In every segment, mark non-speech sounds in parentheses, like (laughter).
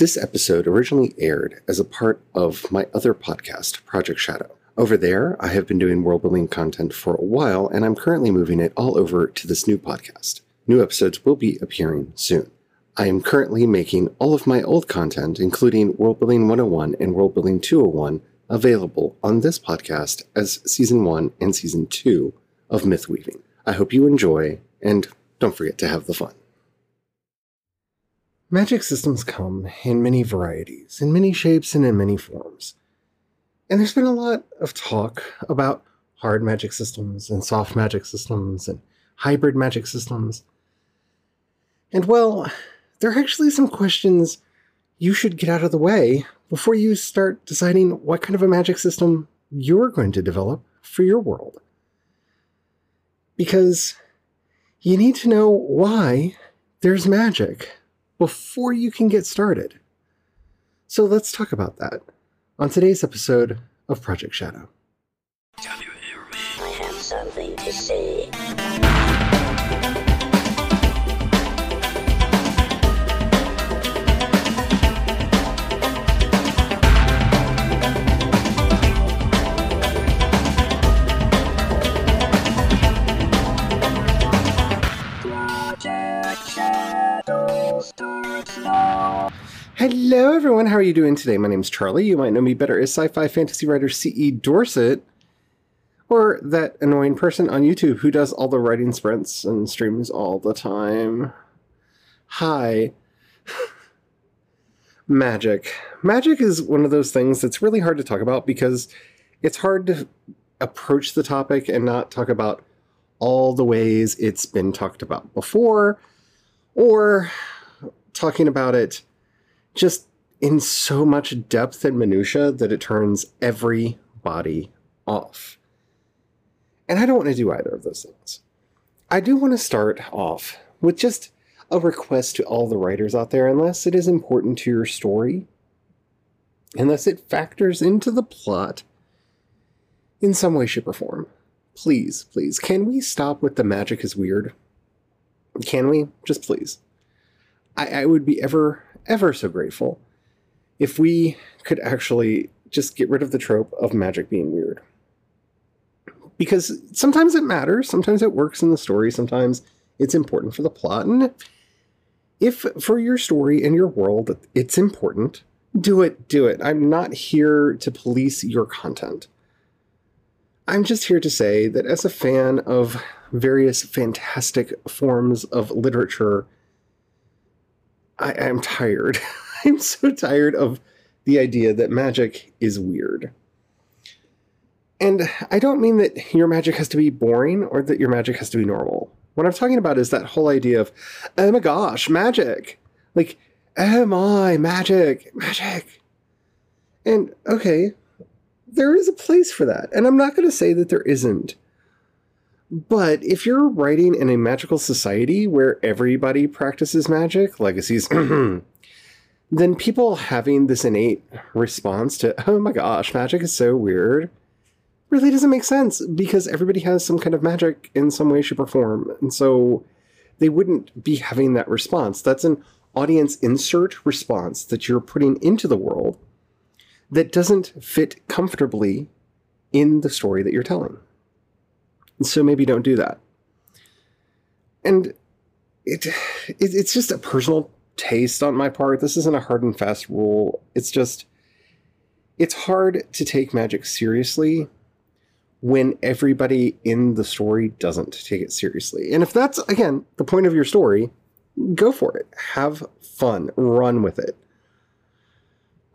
This episode originally aired as a part of my other podcast, Project Shadow. Over there, I have been doing world building content for a while, and I'm currently moving it all over to this new podcast. New episodes will be appearing soon. I am currently making all of my old content, including World Building 101 and World Building 201, available on this podcast as Season 1 and Season 2 of Myth Weaving. I hope you enjoy, and don't forget to have the fun. Magic systems come in many varieties, in many shapes, and in many forms. And there's been a lot of talk about hard magic systems and soft magic systems and hybrid magic systems. And well, there are actually some questions you should get out of the way before you start deciding what kind of a magic system you're going to develop for your world. Because you need to know why there's magic before you can get started. So let's talk about that on today's episode of Project Shadow. I Hello, everyone. How are you doing today? My name is Charlie. You might know me better as sci fi fantasy writer C.E. Dorsett, or that annoying person on YouTube who does all the writing sprints and streams all the time. Hi. (laughs) Magic. Magic is one of those things that's really hard to talk about because it's hard to approach the topic and not talk about all the ways it's been talked about before, or talking about it just in so much depth and minutia that it turns everybody off. And I don't want to do either of those things. I do want to start off with just a request to all the writers out there, unless it is important to your story, unless it factors into the plot in some way, shape, or form. Please, please, can we stop with the magic is weird? Can we? Just please. I, I would be ever ever so grateful if we could actually just get rid of the trope of magic being weird. Because sometimes it matters, sometimes it works in the story, sometimes it's important for the plot. And if for your story and your world it's important, do it, do it. I'm not here to police your content. I'm just here to say that as a fan of various fantastic forms of literature I, am tired. (laughs) I'm so tired of the idea that magic is weird. And I don't mean that your magic has to be boring or that your magic has to be normal. What I'm talking about is that whole idea of, oh my gosh, magic. Like, oh my, magic, magic. And okay, there is a place for that. And I'm not going to say that there isn't. But if you're writing in a magical society where everybody practices magic, legacies, (clears throat) then people having this innate response to, oh my gosh, magic is so weird, really doesn't make sense because everybody has some kind of magic in some way, shape, or form. And so they wouldn't be having that response. That's an audience insert response that you're putting into the world that doesn't fit comfortably in the story that you're telling. So maybe don't do that. And it, it it's just a personal taste on my part. This isn't a hard and fast rule. It's just it's hard to take magic seriously when everybody in the story doesn't take it seriously. And if that's again the point of your story, go for it. Have fun, run with it.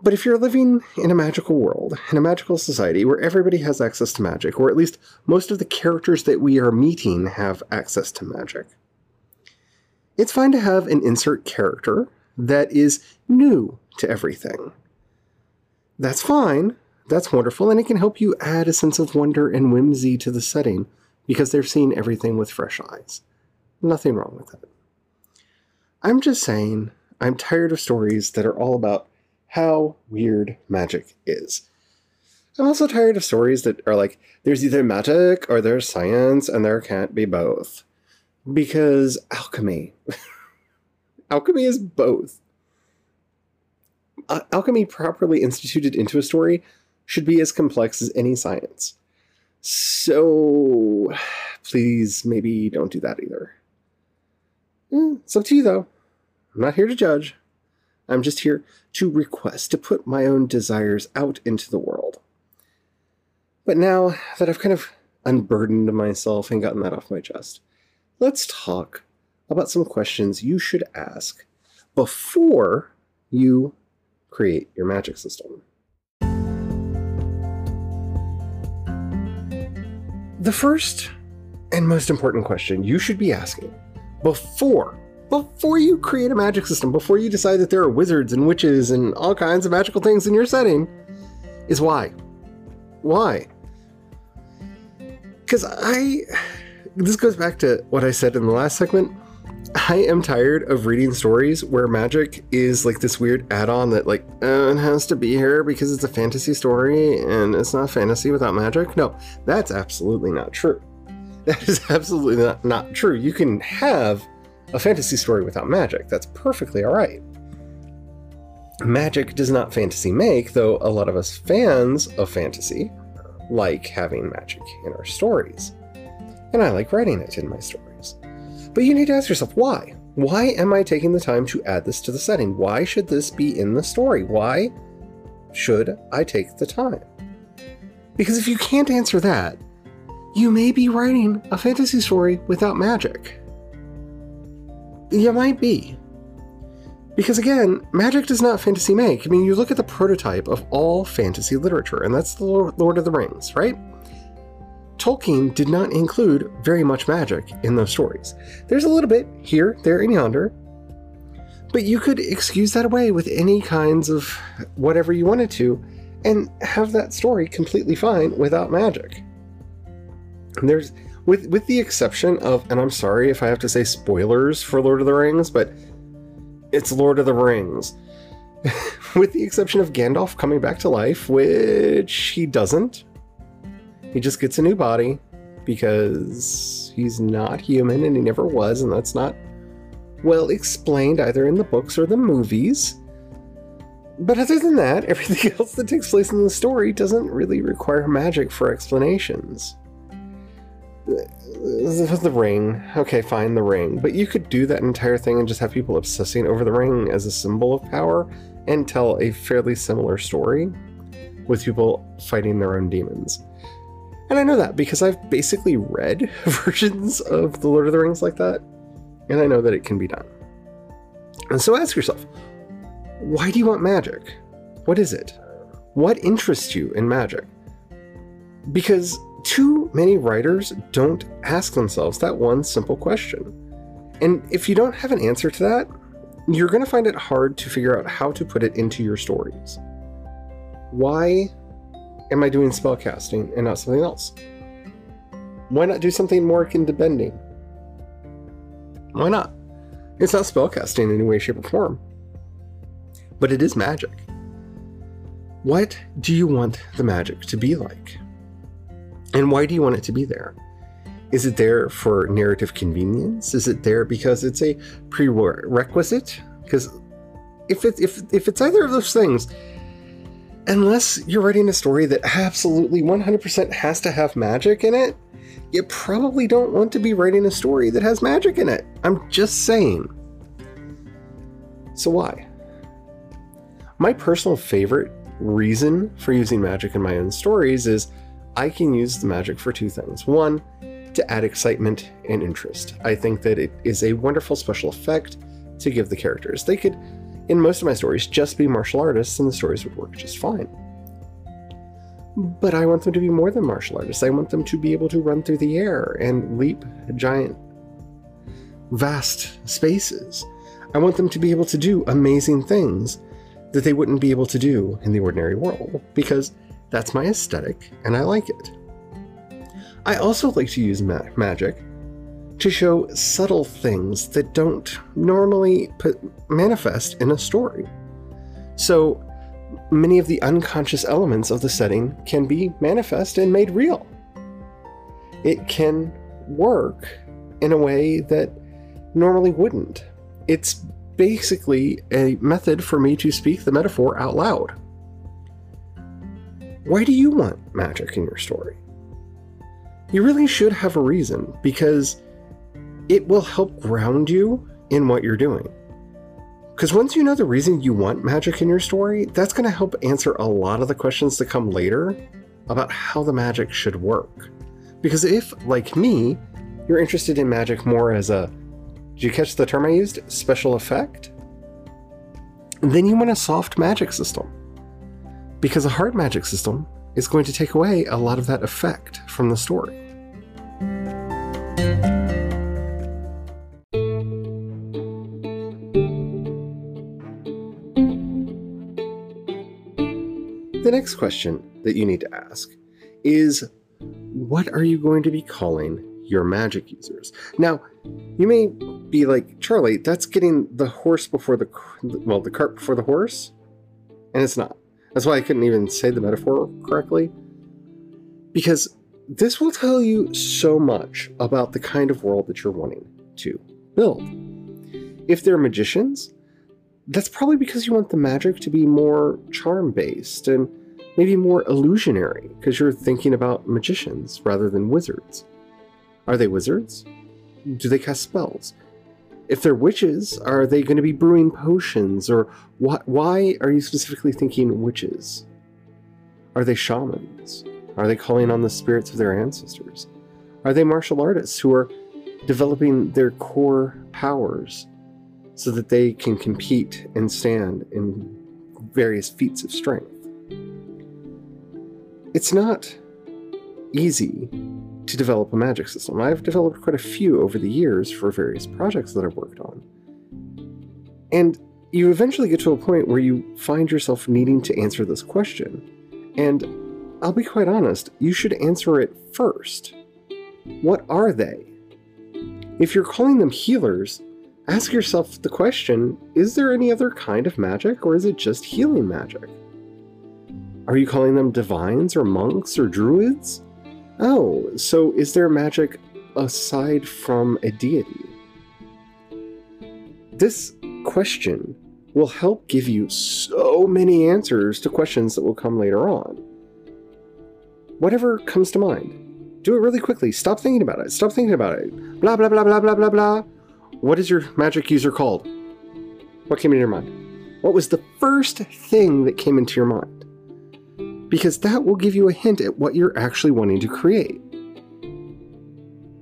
But if you're living in a magical world, in a magical society where everybody has access to magic, or at least most of the characters that we are meeting have access to magic, it's fine to have an insert character that is new to everything. That's fine, that's wonderful, and it can help you add a sense of wonder and whimsy to the setting because they're seeing everything with fresh eyes. Nothing wrong with that. I'm just saying, I'm tired of stories that are all about how weird magic is. I'm also tired of stories that are like, there's either magic or there's science, and there can't be both. Because alchemy. (laughs) alchemy is both. uh, alchemy properly instituted into a story should be as complex as any science. So please, maybe don't do that either. Eh, it's up to you, though. I'm not here to judge. I'm just here to request to put my own desires out into the world. But now that I've kind of unburdened myself and gotten that off my chest, let's talk about some questions you should ask before you create your magic system. The first and most important question you should be asking before before you create a magic system, before you decide that there are wizards and witches and all kinds of magical things in your setting, is why. Why? Because I. This goes back to what I said in the last segment. I am tired of reading stories where magic is like this weird add-on that like uh, it has to be here because it's a fantasy story and it's not fantasy without magic. No, that's absolutely not true. That is (laughs) absolutely not, not true. You can have a fantasy story without magic. That's perfectly all right. Magic does not fantasy make, though a lot of us fans of fantasy like having magic in our stories. And I like writing it in my stories. But you need to ask yourself why? Why am I taking the time to add this to the setting? Why should this be in the story? Why should I take the time? Because if you can't answer that, you may be writing a fantasy story without magic. You might be. Because again, magic does not fantasy make. I mean, you look at the prototype of all fantasy literature, and that's the Lord of the Rings, right? Tolkien did not include very much magic in those stories. There's a little bit here, there, and yonder, but you could excuse that away with any kinds of whatever you wanted to and have that story completely fine without magic. And there's with with the exception of and I'm sorry if I have to say spoilers for Lord of the Rings, but it's Lord of the Rings. (laughs) with the exception of Gandalf coming back to life, which he doesn't. He just gets a new body because he's not human and he never was, and that's not well explained either in the books or the movies. But other than that, (laughs) everything else that takes place in the story doesn't really require magic for explanations the ring. Okay, fine, the ring. But you could do that entire thing and just have people obsessing over the ring as a symbol of power and tell a fairly similar story with people fighting their own demons. And I know that because I've basically read (laughs) versions of The Lord of the Rings like that, and I know that it can be done. And so ask yourself why do you want magic? What is it? What interests you in magic? Because too many writers don't ask themselves that one simple question. And if you don't have an answer to that, you're going to find it hard to figure out how to put it into your stories. Why am I doing spellcasting and not something else? Why not do something more akin to bending? Why not? It's not spellcasting in any way, shape, or form. But it is magic. What do you want the magic to be like? And why do you want it to be there? Is it there for narrative convenience? Is it there because it's a prerequisite? Because if it, if if it's either of those things, unless you're writing a story that absolutely 100% has to have magic in it, you probably don't want to be writing a story that has magic in it. I'm just saying. So why? My personal favorite reason for using magic in my own stories is I can use the magic for two things. One, to add excitement and interest. I think that it is a wonderful special effect to give the characters. They could, in most of my stories, just be martial artists and the stories would work just fine. But I want them to be more than martial artists. I want them to be able to run through the air and leap giant, vast spaces. I want them to be able to do amazing things that they wouldn't be able to do in the ordinary world because that's my aesthetic, and I like it. I also like to use ma- magic to show subtle things that don't normally put, manifest in a story. So many of the unconscious elements of the setting can be manifest and made real. It can work in a way that normally wouldn't. It's basically a method for me to speak the metaphor out loud. Why do you want magic in your story? You really should have a reason because it will help ground you in what you're doing. Because once you know the reason you want magic in your story, that's going to help answer a lot of the questions that come later about how the magic should work. Because if, like me, you're interested in magic more as a, did you catch the term I used? Special effect? Then you want a soft magic system. Because a hard magic system is going to take away a lot of that effect from the story. The next question that you need to ask is what are you going to be calling your magic users? Now, you may be like, Charlie, that's getting the horse before the, well, the cart before the horse. And it's not. That's why I couldn't even say the metaphor correctly. Because this will tell you so much about the kind of world that you're wanting to build. If they're magicians, that's probably because you want the magic to be more charm based and maybe more illusionary because you're thinking about magicians rather than wizards. Are they wizards? Do they cast spells? If they're witches, are they going to be brewing potions? Or wh- why are you specifically thinking witches? Are they shamans? Are they calling on the spirits of their ancestors? Are they martial artists who are developing their core powers so that they can compete and stand in various feats of strength? It's not easy to develop a magic system. I've developed quite a few over the years for various projects that I've worked on. And you eventually get to a point where you find yourself needing to answer this question. And I'll be quite honest, you should answer it first. What are they? If you're calling them healers, ask yourself the question is there any other kind of magic, or is it just healing magic? Are you calling them divines, or monks, or druids? Oh, so is there magic aside from a deity? This question will help give you so many answers to questions that will come later on. Whatever comes to mind, do it really quickly. Stop thinking about it. Stop thinking about it. Blah, blah, blah, blah, blah, blah, blah. What is your magic user called? What came into your mind? What was the first thing that came into your mind? Because that will give you a hint at what you're actually wanting to create.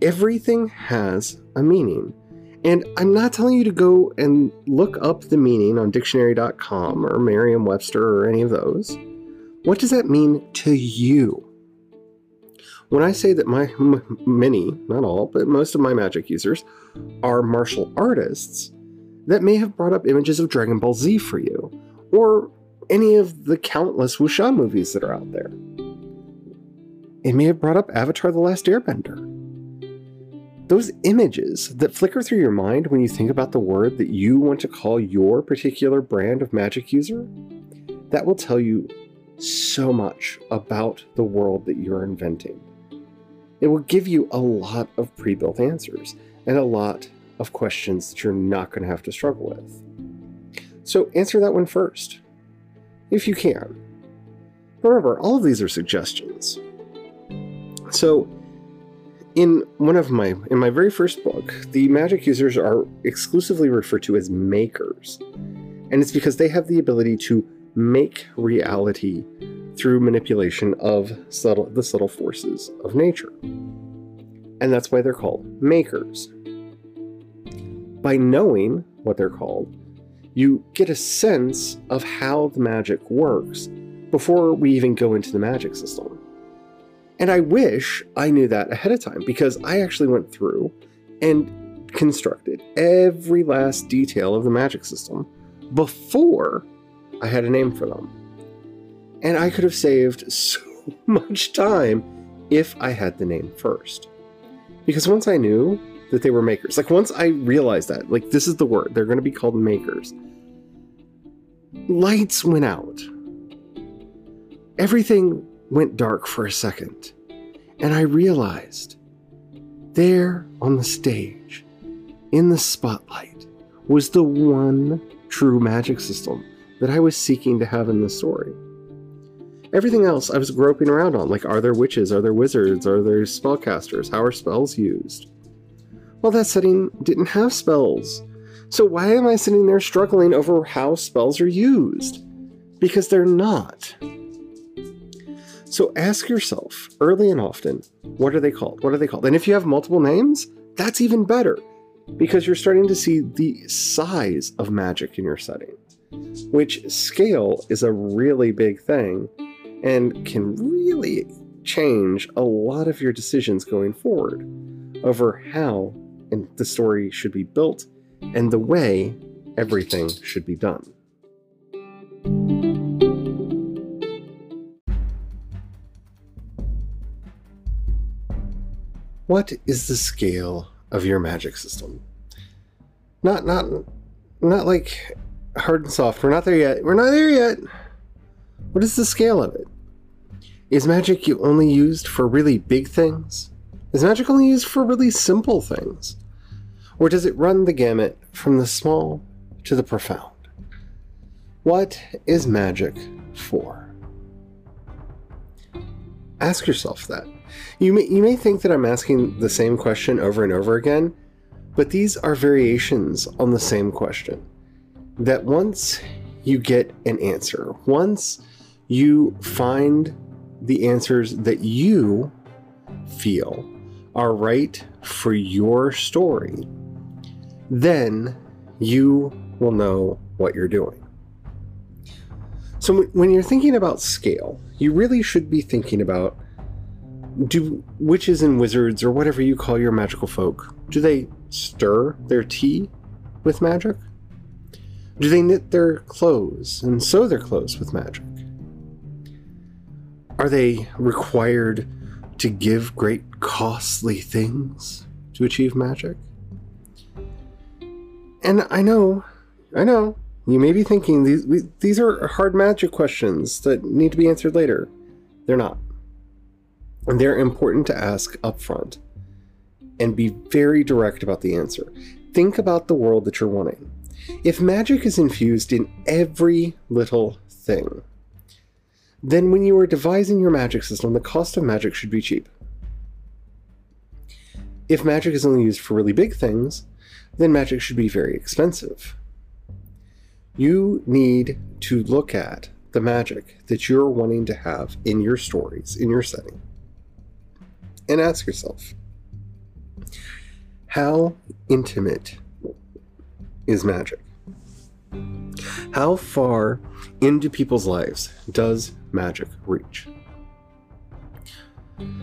Everything has a meaning. And I'm not telling you to go and look up the meaning on dictionary.com or Merriam Webster or any of those. What does that mean to you? When I say that my m- many, not all, but most of my magic users are martial artists, that may have brought up images of Dragon Ball Z for you, or any of the countless wuxia movies that are out there. It may have brought up Avatar The Last Airbender. Those images that flicker through your mind when you think about the word that you want to call your particular brand of magic user, that will tell you so much about the world that you're inventing. It will give you a lot of pre built answers and a lot of questions that you're not going to have to struggle with. So answer that one first if you can. Remember, all of these are suggestions. So, in one of my in my very first book, the magic users are exclusively referred to as makers. And it's because they have the ability to make reality through manipulation of subtle, the subtle forces of nature. And that's why they're called makers. By knowing what they're called, you get a sense of how the magic works before we even go into the magic system. And I wish I knew that ahead of time because I actually went through and constructed every last detail of the magic system before I had a name for them. And I could have saved so (laughs) much time if I had the name first. Because once I knew that they were makers. Like once I realized that, like this is the word, they're going to be called makers. Lights went out. Everything went dark for a second. And I realized there on the stage, in the spotlight, was the one true magic system that I was seeking to have in the story. Everything else I was groping around on, like are there witches, are there wizards, are there spellcasters, how are spells used? Well, that setting didn't have spells. So why am I sitting there struggling over how spells are used? Because they're not. So ask yourself early and often, what are they called? What are they called? And if you have multiple names, that's even better because you're starting to see the size of magic in your setting, which scale is a really big thing and can really change a lot of your decisions going forward over how and the story should be built and the way everything should be done. What is the scale of your magic system? Not not not like hard and soft. We're not there yet. We're not there yet. What is the scale of it? Is magic you only used for really big things? Is magic only used for really simple things? Or does it run the gamut from the small to the profound? What is magic for? Ask yourself that. You may, you may think that I'm asking the same question over and over again, but these are variations on the same question. That once you get an answer, once you find the answers that you feel are right for your story, then you will know what you're doing. So, when you're thinking about scale, you really should be thinking about do witches and wizards, or whatever you call your magical folk, do they stir their tea with magic? Do they knit their clothes and sew their clothes with magic? Are they required to give great costly things to achieve magic? And I know, I know, you may be thinking these these are hard magic questions that need to be answered later. They're not. And they're important to ask up front and be very direct about the answer. Think about the world that you're wanting. If magic is infused in every little thing, then when you are devising your magic system, the cost of magic should be cheap. If magic is only used for really big things, then magic should be very expensive. You need to look at the magic that you're wanting to have in your stories, in your setting, and ask yourself how intimate is magic? How far into people's lives does magic reach?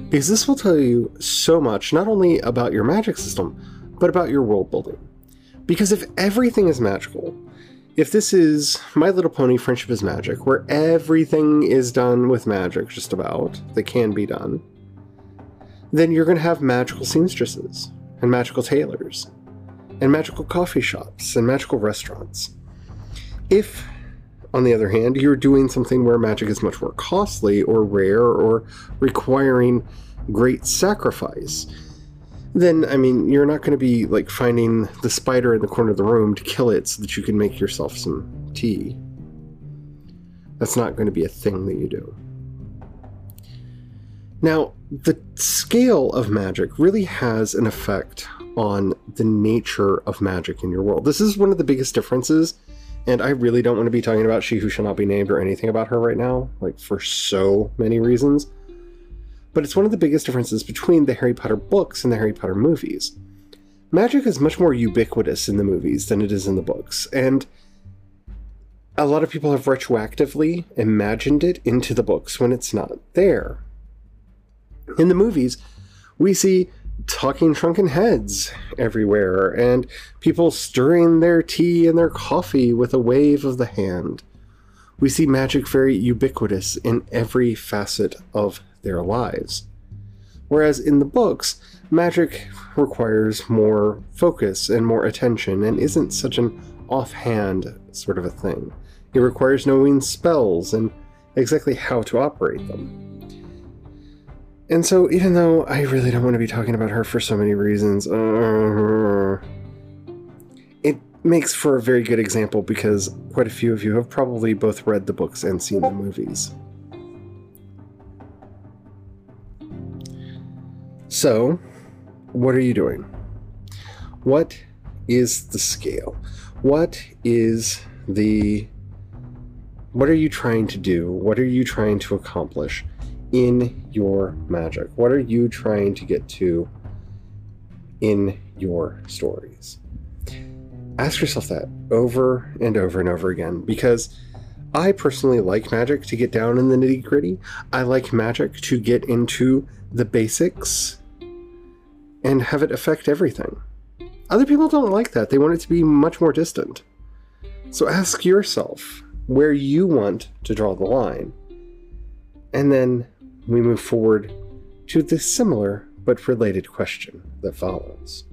Because this will tell you so much, not only about your magic system, but about your world building. Because if everything is magical, if this is My Little Pony Friendship is Magic, where everything is done with magic, just about, that can be done, then you're going to have magical seamstresses and magical tailors and magical coffee shops and magical restaurants. If, on the other hand, you're doing something where magic is much more costly or rare or requiring great sacrifice, then I mean you're not going to be like finding the spider in the corner of the room to kill it so that you can make yourself some tea. That's not going to be a thing that you do. Now, the scale of magic really has an effect on the nature of magic in your world. This is one of the biggest differences, and I really don't want to be talking about She Who Shall Not Be Named or anything about her right now, like for so many reasons but it's one of the biggest differences between the Harry Potter books and the Harry Potter movies. Magic is much more ubiquitous in the movies than it is in the books, and a lot of people have retroactively imagined it into the books when it's not there. In the movies, we see talking shrunken heads everywhere, and people stirring their tea and their coffee with a wave of the hand. We see magic very ubiquitous in every facet of their lives. Whereas in the books, magic requires more focus and more attention and isn't such an offhand sort of a thing. It requires knowing spells and exactly how to operate them. And so, even though I really don't want to be talking about her for so many reasons, uh, it makes for a very good example because quite a few of you have probably both read the books and seen the movies. So, what are you doing? What is the scale? What is the. What are you trying to do? What are you trying to accomplish in your magic? What are you trying to get to in your stories? Ask yourself that over and over and over again because I personally like magic to get down in the nitty gritty. I like magic to get into the basics and have it affect everything. Other people don't like that. They want it to be much more distant. So ask yourself where you want to draw the line. And then we move forward to the similar but related question that follows.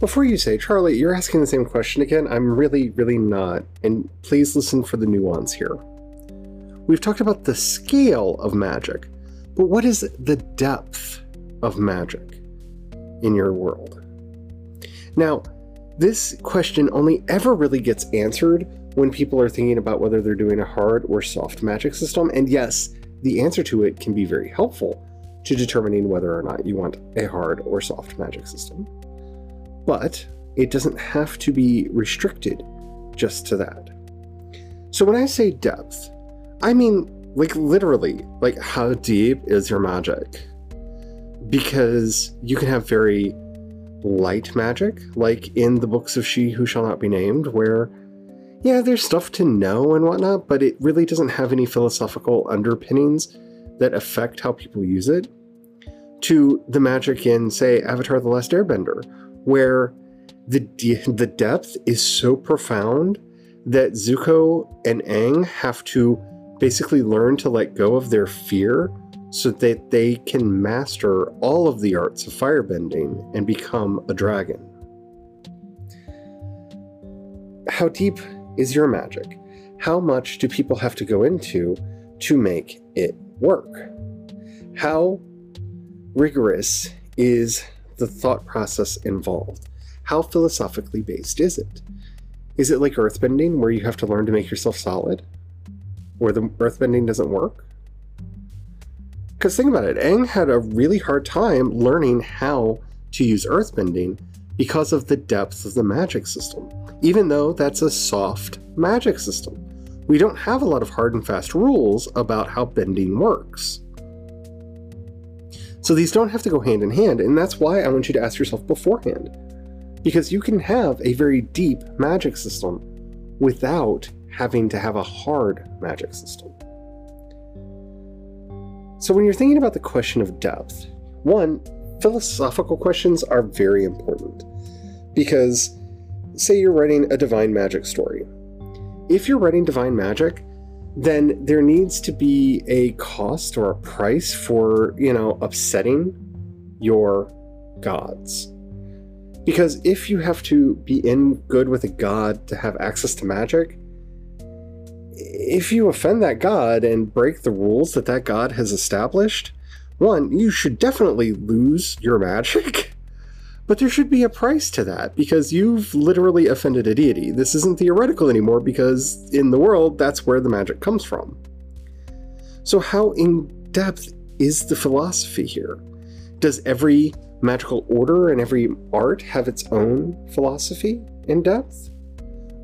Before you say, Charlie, you're asking the same question again, I'm really, really not. And please listen for the nuance here. We've talked about the scale of magic, but what is the depth of magic in your world? Now, this question only ever really gets answered when people are thinking about whether they're doing a hard or soft magic system. And yes, the answer to it can be very helpful to determining whether or not you want a hard or soft magic system but it doesn't have to be restricted just to that. So when I say depth, I mean like literally, like how deep is your magic? Because you can have very light magic, like in the books of She Who Shall Not Be Named, where, yeah, there's stuff to know and whatnot, but it really doesn't have any philosophical underpinnings that affect how people use it. To the magic in, say, Avatar The Last Airbender, where the the depth is so profound that Zuko and Aang have to basically learn to let go of their fear so that they can master all of the arts of firebending and become a dragon. How deep is your magic? How much do people have to go into to make it work? How rigorous is the thought process involved? How philosophically based is it? Is it like earthbending where you have to learn to make yourself solid? Where the earthbending doesn't work? Because think about it, Aang had a really hard time learning how to use earthbending because of the depth of the magic system, even though that's a soft magic system. We don't have a lot of hard and fast rules about how bending works. So these don't have to go hand in hand, and that's why I want you to ask yourself beforehand. Because you can have a very deep magic system without having to have a hard magic system. So when you're thinking about the question of depth, one, philosophical questions are very important. Because, say you're writing a divine magic story. If you're writing divine magic, then there needs to be a cost or a price for, you know, upsetting your gods. Because if you have to be in good with a god to have access to magic, if you offend that god and break the rules that that god has established, one, you should definitely lose your magic. (laughs) But there should be a price to that because you've literally offended a deity. This isn't theoretical anymore because in the world, that's where the magic comes from. So, how in depth is the philosophy here? Does every magical order and every art have its own philosophy in depth?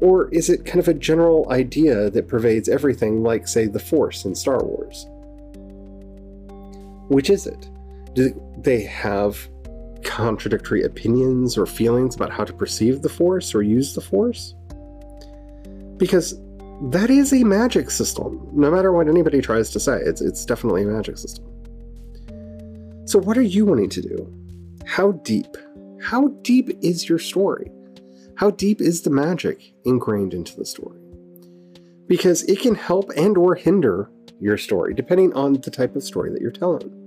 Or is it kind of a general idea that pervades everything, like, say, the Force in Star Wars? Which is it? Do they have contradictory opinions or feelings about how to perceive the Force or use the Force? Because that is a magic system. No matter what anybody tries to say, it's, it's definitely a magic system. So, what are you wanting to do? How deep? How deep is your story? How deep is the magic ingrained into the story? Because it can help and or hinder your story depending on the type of story that you're telling.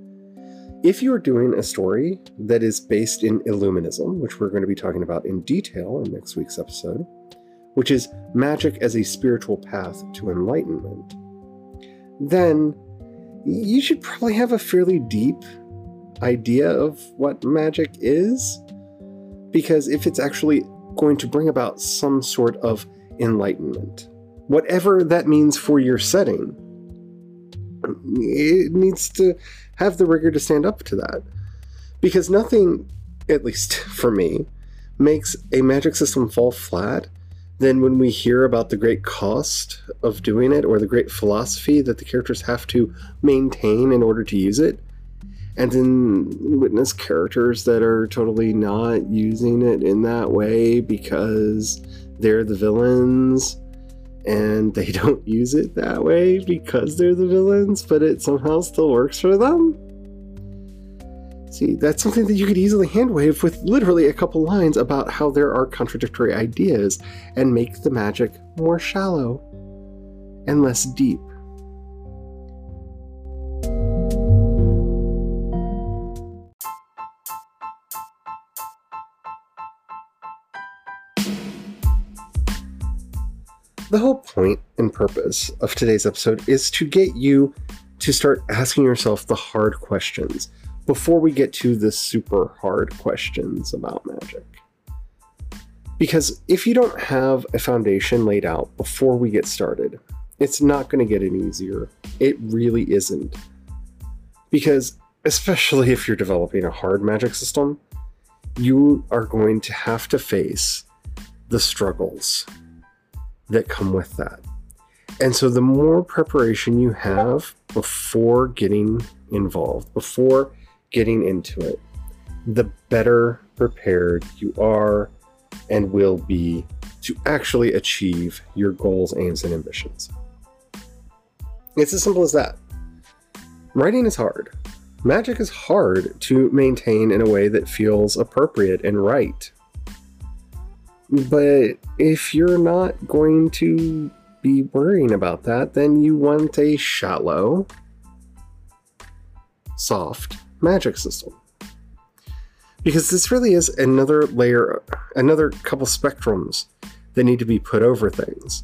If you're doing a story that is based in Illuminism, which we're going to be talking about in detail in next week's episode, which is magic as a spiritual path to enlightenment, then you should probably have a fairly deep idea of what magic is. Because if it's actually going to bring about some sort of enlightenment, whatever that means for your setting, it needs to have the rigor to stand up to that. Because nothing, at least (laughs) for me, makes a magic system fall flat than when we hear about the great cost of doing it or the great philosophy that the characters have to maintain in order to use it. And then witness characters that are totally not using it in that way because they're the villains and they (laughs) don't use it that way because they're the villains, but it somehow still works for them. See, that's something that you could easily handwave with literally a couple lines about how there are contradictory ideas and make the magic more shallow and less deep. And purpose of today's episode is to get you to start asking yourself the hard questions before we get to the super hard questions about magic. Because if you don't have a foundation laid out before we get started, it's not going to get any easier. It really isn't. Because, especially if you're developing a hard magic system, you are going to have to face the struggles that come with that. And so, the more preparation you have before getting involved, before getting into it, the better prepared you are and will be to actually achieve your goals, aims, and ambitions. It's as simple as that. Writing is hard. Magic is hard to maintain in a way that feels appropriate and right. But if you're not going to be worrying about that, then you want a shallow, soft magic system. Because this really is another layer, another couple spectrums that need to be put over things.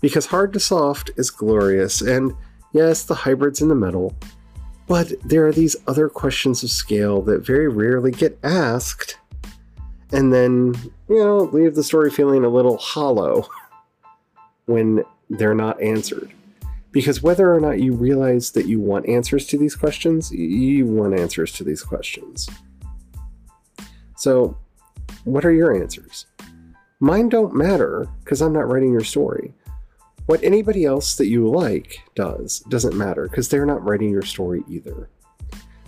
Because hard to soft is glorious, and yes, the hybrid's in the middle, but there are these other questions of scale that very rarely get asked, and then, you know, leave the story feeling a little hollow (laughs) when they're not answered. Because whether or not you realize that you want answers to these questions, you want answers to these questions. So, what are your answers? Mine don't matter because I'm not writing your story. What anybody else that you like does doesn't matter because they're not writing your story either.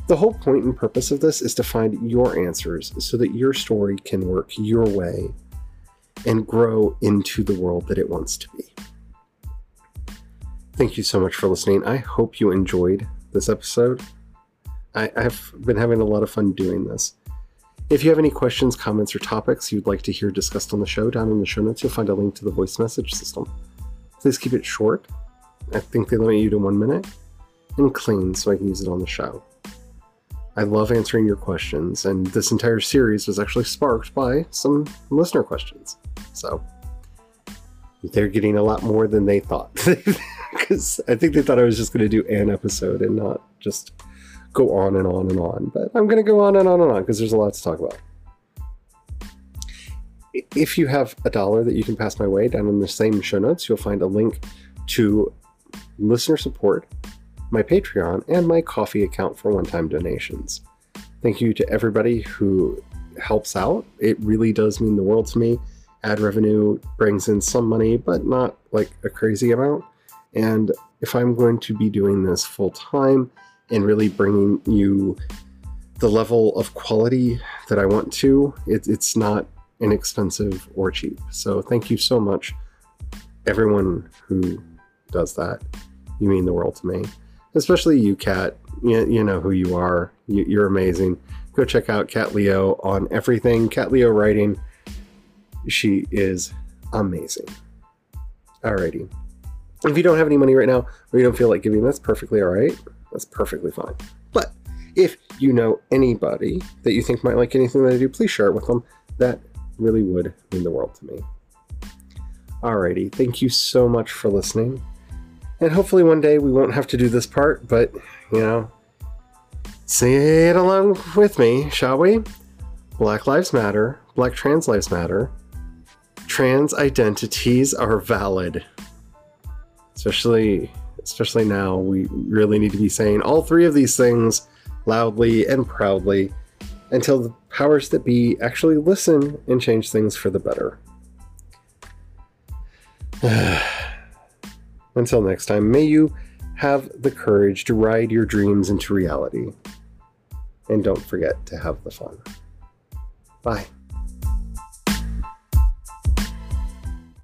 The whole point and purpose of this is to find your answers so that your story can work your way and grow into the world that it wants to be. Thank you so much for listening. I hope you enjoyed this episode. I, have been having a lot of fun doing this. If you have any questions, comments, or topics you'd like to hear discussed on the show, down in the show notes, you'll find a link to the voice message system. Please keep it short. I think they limit you to one minute, and clean so I can use it on the show. I love answering your questions, and this entire series was actually sparked by some listener questions. So, they're getting a lot more than they thought. (laughs) because I think they thought I was just going to do an episode and not just go on and on and on. But I'm going to go on and on and on because there's a lot to talk about. If you have a dollar that you can pass my way, down in the same show notes, you'll find a link to listener support, my Patreon, and my Ko-fi account for one time donations. Thank you to everybody who helps out. It really does mean the world to me. Ad revenue brings in some money, but not like a crazy amount. And if I'm going to be doing this full time and really bringing you the level of quality that I want to, it, it's not inexpensive or cheap. So thank you so much, everyone who does that. You mean the world to me, especially you, Cat. You, you know who you are. You, you're amazing. Go check out Cat Leo on everything. Cat Leo writing. She is amazing. Alrighty. If you don't have any money right now, or you don't feel like giving, that's perfectly all right. That's perfectly fine. But if you know anybody that you think might like anything that I do, please share it with them. That really would mean the world to me. Alrighty, thank you so much for listening. And hopefully one day we won't have to do this part, but, you know, say it along with me, shall we? Black Lives Matter, Black Trans Lives Matter. Trans identities are valid. Especially especially now we really need to be saying all three of these things loudly and proudly until the powers that be actually listen and change things for the better. (sighs) Until next time, may you have the courage to ride your dreams into reality. And don't forget to have the fun. Bye.